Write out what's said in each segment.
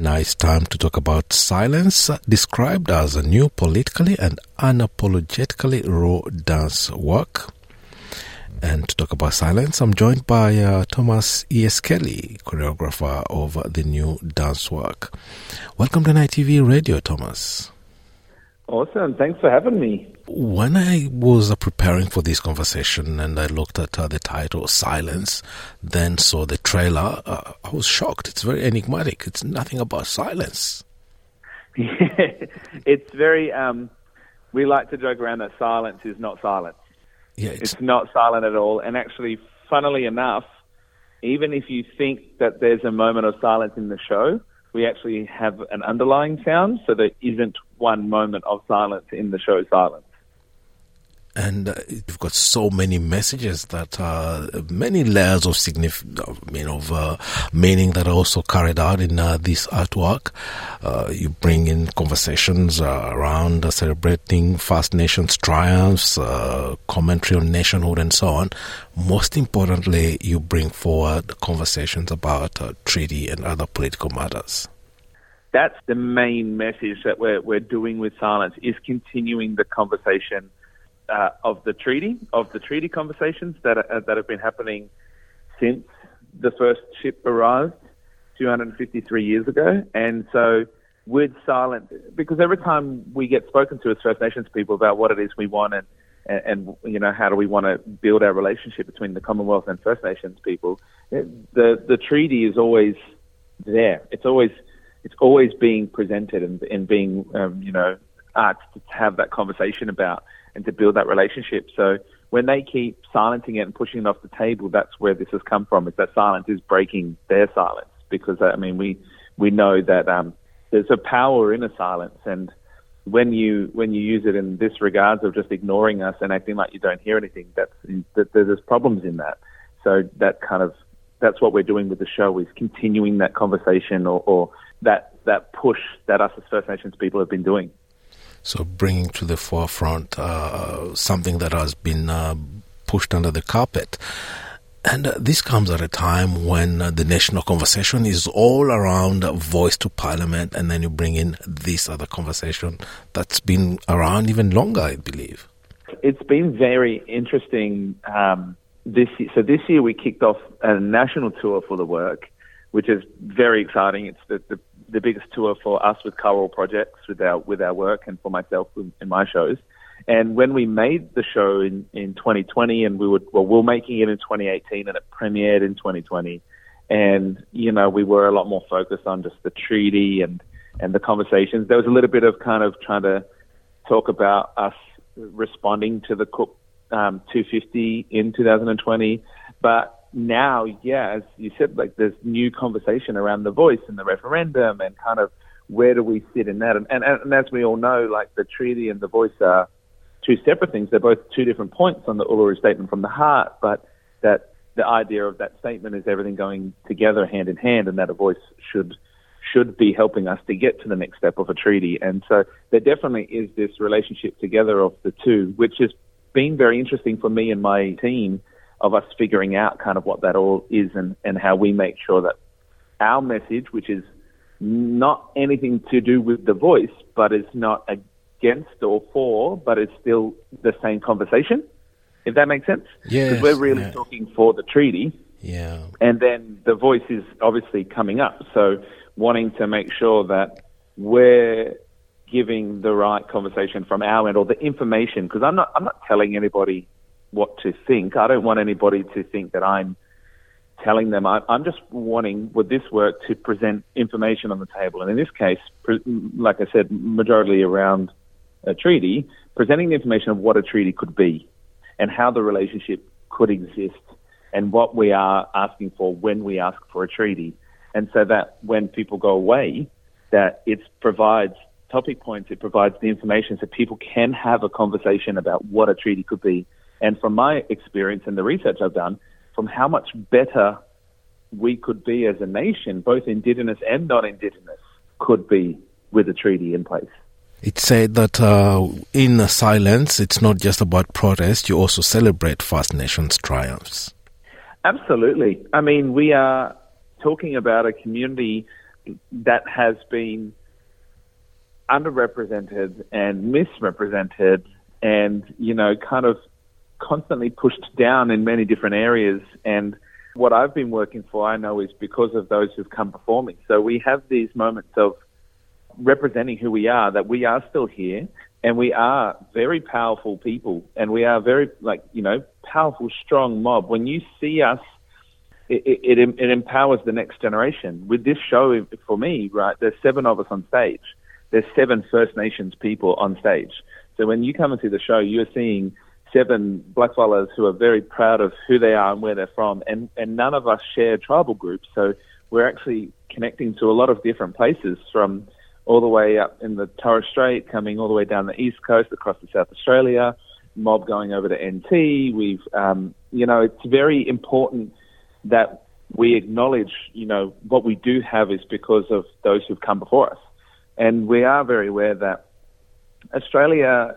Now it's time to talk about silence, described as a new politically and unapologetically raw dance work. And to talk about silence, I'm joined by uh, Thomas E.S. Kelly, choreographer of the new dance work. Welcome to NITV Radio, Thomas. Awesome. Thanks for having me. When I was uh, preparing for this conversation and I looked at uh, the title Silence, then saw the trailer, uh, I was shocked. It's very enigmatic. It's nothing about silence. Yeah, it's very, um, we like to joke around that silence is not silence. Yeah, it's, It's not silent at all. And actually, funnily enough, even if you think that there's a moment of silence in the show, we actually have an underlying sound, so there isn't one moment of silence in the show silence. And uh, you've got so many messages that are many layers of significant, I mean, of uh, meaning that are also carried out in uh, this artwork. Uh, you bring in conversations uh, around uh, celebrating First Nations triumphs, commentary on nationhood, and so on. Most importantly, you bring forward conversations about treaty and other political matters. That's the main message that we're, we're doing with silence is continuing the conversation uh, of the treaty, of the treaty conversations that are, that have been happening since the first ship arrived 253 years ago. And so with silent because every time we get spoken to as First Nations people about what it is we want and, and, and you know, how do we want to build our relationship between the Commonwealth and First Nations people, the, the treaty is always there. It's always, it's always being presented and, and being, um, you know, asked to have that conversation about and to build that relationship. So when they keep silencing it and pushing it off the table, that's where this has come from. Is that silence is breaking their silence because I mean we we know that um, there's a power in a silence, and when you when you use it in this regards of just ignoring us and acting like you don't hear anything, that's that there's problems in that. So that kind of that's what we're doing with the show is continuing that conversation or, or that that push that us as First Nations people have been doing. So bringing to the forefront uh, something that has been uh, pushed under the carpet. And uh, this comes at a time when uh, the national conversation is all around voice to parliament, and then you bring in this other conversation that's been around even longer, I believe. It's been very interesting. Um, this year. so this year we kicked off a national tour for the work, which is very exciting. It's the, the the biggest tour for us with Karul projects with our with our work and for myself in, in my shows. And when we made the show in, in 2020, and we would well, we we're making it in 2018, and it premiered in 2020. And you know, we were a lot more focused on just the treaty and and the conversations. There was a little bit of kind of trying to talk about us responding to the Cook um, 250 in 2020, but now, yeah, as you said, like there's new conversation around the voice and the referendum and kind of where do we sit in that? And, and, and as we all know, like the treaty and the voice are two separate things. They're both two different points on the Uluru Statement from the Heart, but that the idea of that statement is everything going together hand in hand and that a voice should should be helping us to get to the next step of a treaty. And so there definitely is this relationship together of the two, which has been very interesting for me and my team of us figuring out kind of what that all is and, and how we make sure that our message, which is not anything to do with the voice, but is not against or for, but it's still the same conversation. If that makes sense, Yes, because we're really yeah. talking for the treaty, Yeah. and then the voice is obviously coming up. So wanting to make sure that we're giving the right conversation from our end or the information, because I'm not I'm not telling anybody what to think. I don't want anybody to think that I'm telling them. I, I'm just wanting with this work to present information on the table, and in this case, pre- like I said, majority around a treaty, presenting the information of what a treaty could be and how the relationship could exist and what we are asking for when we ask for a treaty. And so that when people go away, that it provides topic points, it provides the information so people can have a conversation about what a treaty could be. And from my experience and the research I've done, from how much better we could be as a nation, both Indigenous and non-Indigenous, could be with a treaty in place. It said that uh, in silence, it's not just about protest, you also celebrate First Nations triumphs. Absolutely. I mean, we are talking about a community that has been underrepresented and misrepresented and, you know, kind of constantly pushed down in many different areas. And what I've been working for, I know, is because of those who've come before me. So we have these moments of representing who we are, that we are still here and we are very powerful people and we are very, like, you know, powerful, strong mob. When you see us, it, it, it empowers the next generation. With this show, for me, right, there's seven of us on stage. There's seven First Nations people on stage. So when you come and see the show, you're seeing seven blackfellas who are very proud of who they are and where they're from, and, and none of us share tribal groups. So we're actually connecting to a lot of different places from all the way up in the Torres Strait, coming all the way down the east coast across to South Australia, mob going over to NT. We've, um, you know, it's very important that we acknowledge, you know, what we do have is because of those who've come before us. And we are very aware that Australia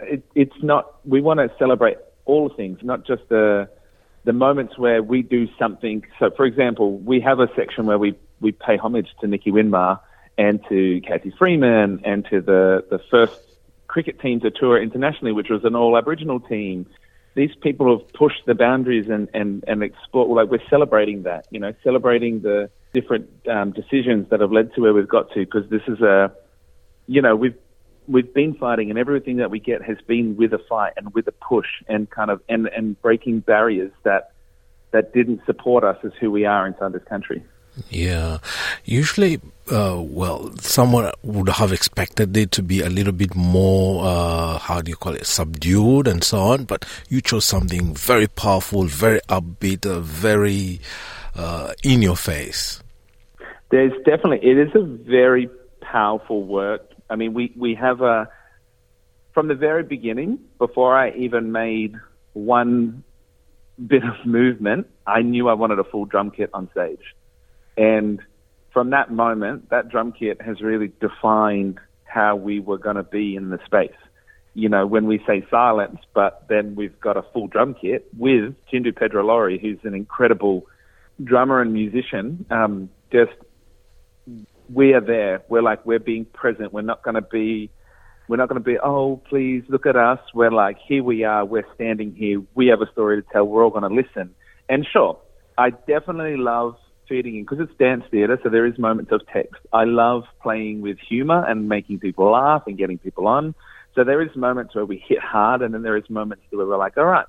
it, it's not. We want to celebrate all things, not just the the moments where we do something. So, for example, we have a section where we we pay homage to Nicky Winmar and to Cathy Freeman and to the the first cricket team to tour internationally, which was an all Aboriginal team. These people have pushed the boundaries and and and explore. Like we're celebrating that, you know, celebrating the different um, decisions that have led to where we've got to. Because this is a, you know, we've we've been fighting, and everything that we get has been with a fight and with a push, and kind of and and breaking barriers that that didn't support us as who we are inside this country. Yeah, usually, uh, well, someone would have expected it to be a little bit more, uh, how do you call it, subdued and so on. But you chose something very powerful, very upbeat, uh, very uh, in your face. There's definitely it is a very powerful work I mean, we, we have a, from the very beginning, before I even made one bit of movement, I knew I wanted a full drum kit on stage. And from that moment, that drum kit has really defined how we were going to be in the space. You know, when we say silence, but then we've got a full drum kit with Jhindu-Pedro Lawrie, who's an incredible drummer and musician, um, just we are there. We're like we're being present. We're not going to be we're not going to be oh please look at us. We're like here we are. We're standing here. We have a story to tell. We're all going to listen. And sure, I definitely love feeding in because it's dance theatre, so there is moments of text. I love playing with humour and making people laugh and getting people on. So there is moments where we hit hard, and then there is moments where we're like, all right,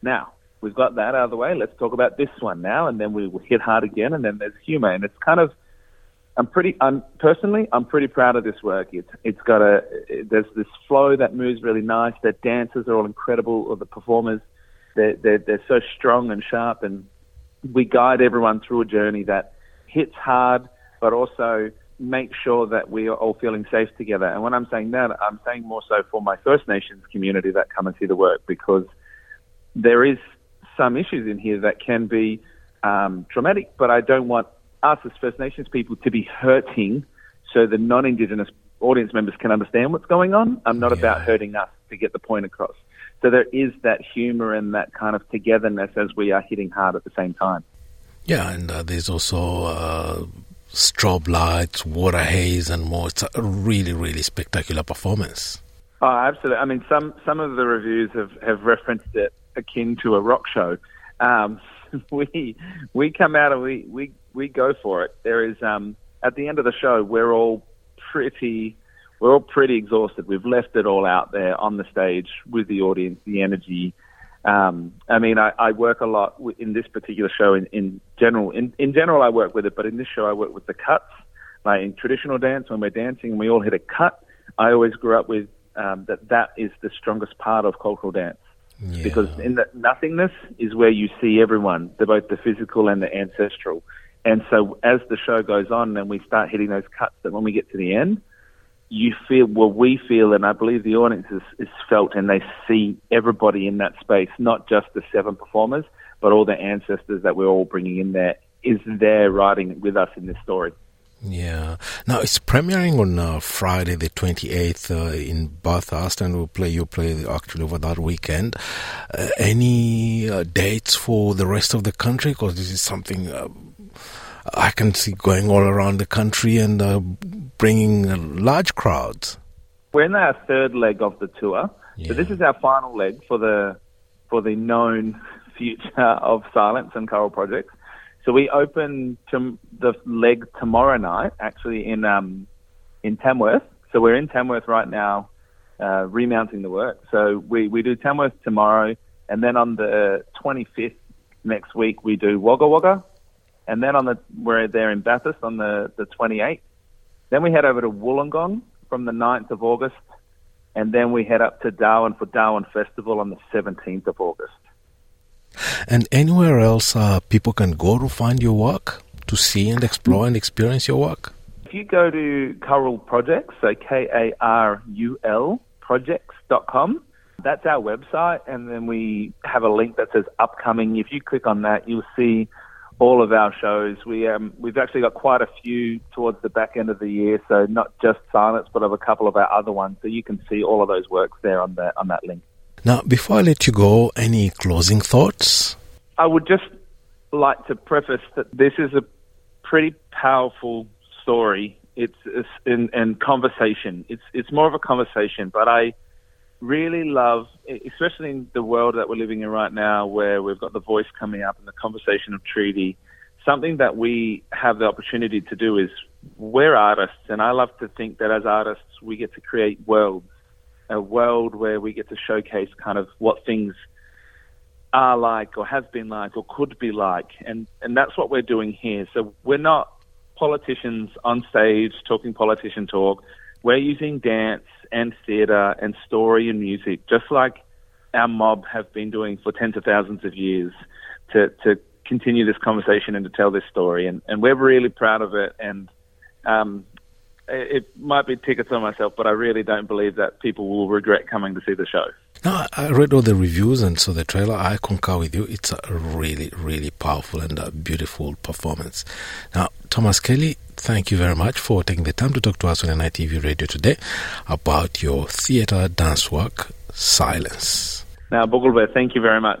now we've got that out of the way. Let's talk about this one now, and then we hit hard again, and then there's humour, and it's kind of I'm pretty, I'm personally, I'm pretty proud of this work. It's, it's got a, there's this flow that moves really nice. The dancers are all incredible, or the performers, they're, they're, they're so strong and sharp, and we guide everyone through a journey that hits hard, but also make sure that we are all feeling safe together. And when I'm saying that, I'm saying more so for my First Nations community that come and see the work because there is some issues in here that can be um, traumatic, but I don't want us as First Nations people to be hurting so the non-Indigenous audience members can understand what's going on. I'm not yeah. about hurting us to get the point across. So there is that humour and that kind of togetherness as we are hitting hard at the same time. Yeah, and uh, there's also uh, strobe lights, water haze, and more. It's a really, really spectacular performance. Oh, absolutely. I mean, some some of the reviews have, have referenced it akin to a rock show. Um, we we come out and we, we we go for it. There is um, at the end of the show, we're all pretty we're all pretty exhausted. We've left it all out there on the stage with the audience, the energy. Um, I mean, I, I work a lot in this particular show. In, in general, in, in general, I work with it, but in this show, I work with the cuts. Like in traditional dance, when we're dancing, we all hit a cut. I always grew up with um, that. That is the strongest part of cultural dance. Yeah. Because in the nothingness is where you see everyone, the, both the physical and the ancestral. And so as the show goes on and we start hitting those cuts, that when we get to the end, you feel, well, we feel, and I believe the audience is, is felt, and they see everybody in that space, not just the seven performers, but all the ancestors that we're all bringing in there, is there riding with us in this story. Yeah. Now it's premiering on uh, Friday, the twenty eighth, uh, in Bathurst, and we'll play. You play actually over that weekend. Uh, any uh, dates for the rest of the country? Because this is something uh, I can see going all around the country and uh, bringing large crowds. We're in our third leg of the tour, yeah. so this is our final leg for the for the known future of silence and Karul projects. So we open to the leg tomorrow night, actually in um, in Tamworth. So we're in Tamworth right now, uh, remounting the work. So we, we do Tamworth tomorrow, and then on the 25th next week we do Wagga Wagga, and then on the we're there in Bathurst on the the 28th. Then we head over to Wollongong from the 9th of August, and then we head up to Darwin for Darwin Festival on the 17th of August. And anywhere else uh, people can go to find your work, to see and explore and experience your work? If you go to Karul Projects, so K A R U L projects.com, that's our website, and then we have a link that says upcoming. If you click on that, you'll see all of our shows. We um, we've actually got quite a few towards the back end of the year, so not just Silence, but of a couple of our other ones. So you can see all of those works there on the on that link. Now, before I let you go, any closing thoughts? I would just like to preface that this is a pretty powerful story. It's, it's in, in conversation. It's it's more of a conversation, but I really love, especially in the world that we're living in right now, where we've got the voice coming up and the conversation of treaty. Something that we have the opportunity to do is we're artists, and I love to think that as artists we get to create worlds, a world where we get to showcase kind of what things are like, or have been like, or could be like, and and that's what we're doing here. So we're not politicians on stage talking politician talk. We're using dance and theatre and story and music, just like our mob have been doing for tens of thousands of years, to to continue this conversation and to tell this story. And and we're really proud of it. And um, it might be tickets on myself, but I really don't believe that people will regret coming to see the show. No, I read all the reviews and so the trailer. I concur with you. It's a really, really powerful and a beautiful performance. Now, Thomas Kelly, thank you very much for taking the time to talk to us on NITV Radio today about your theatre dance work, Silence. Now, Bogolbe, thank you very much.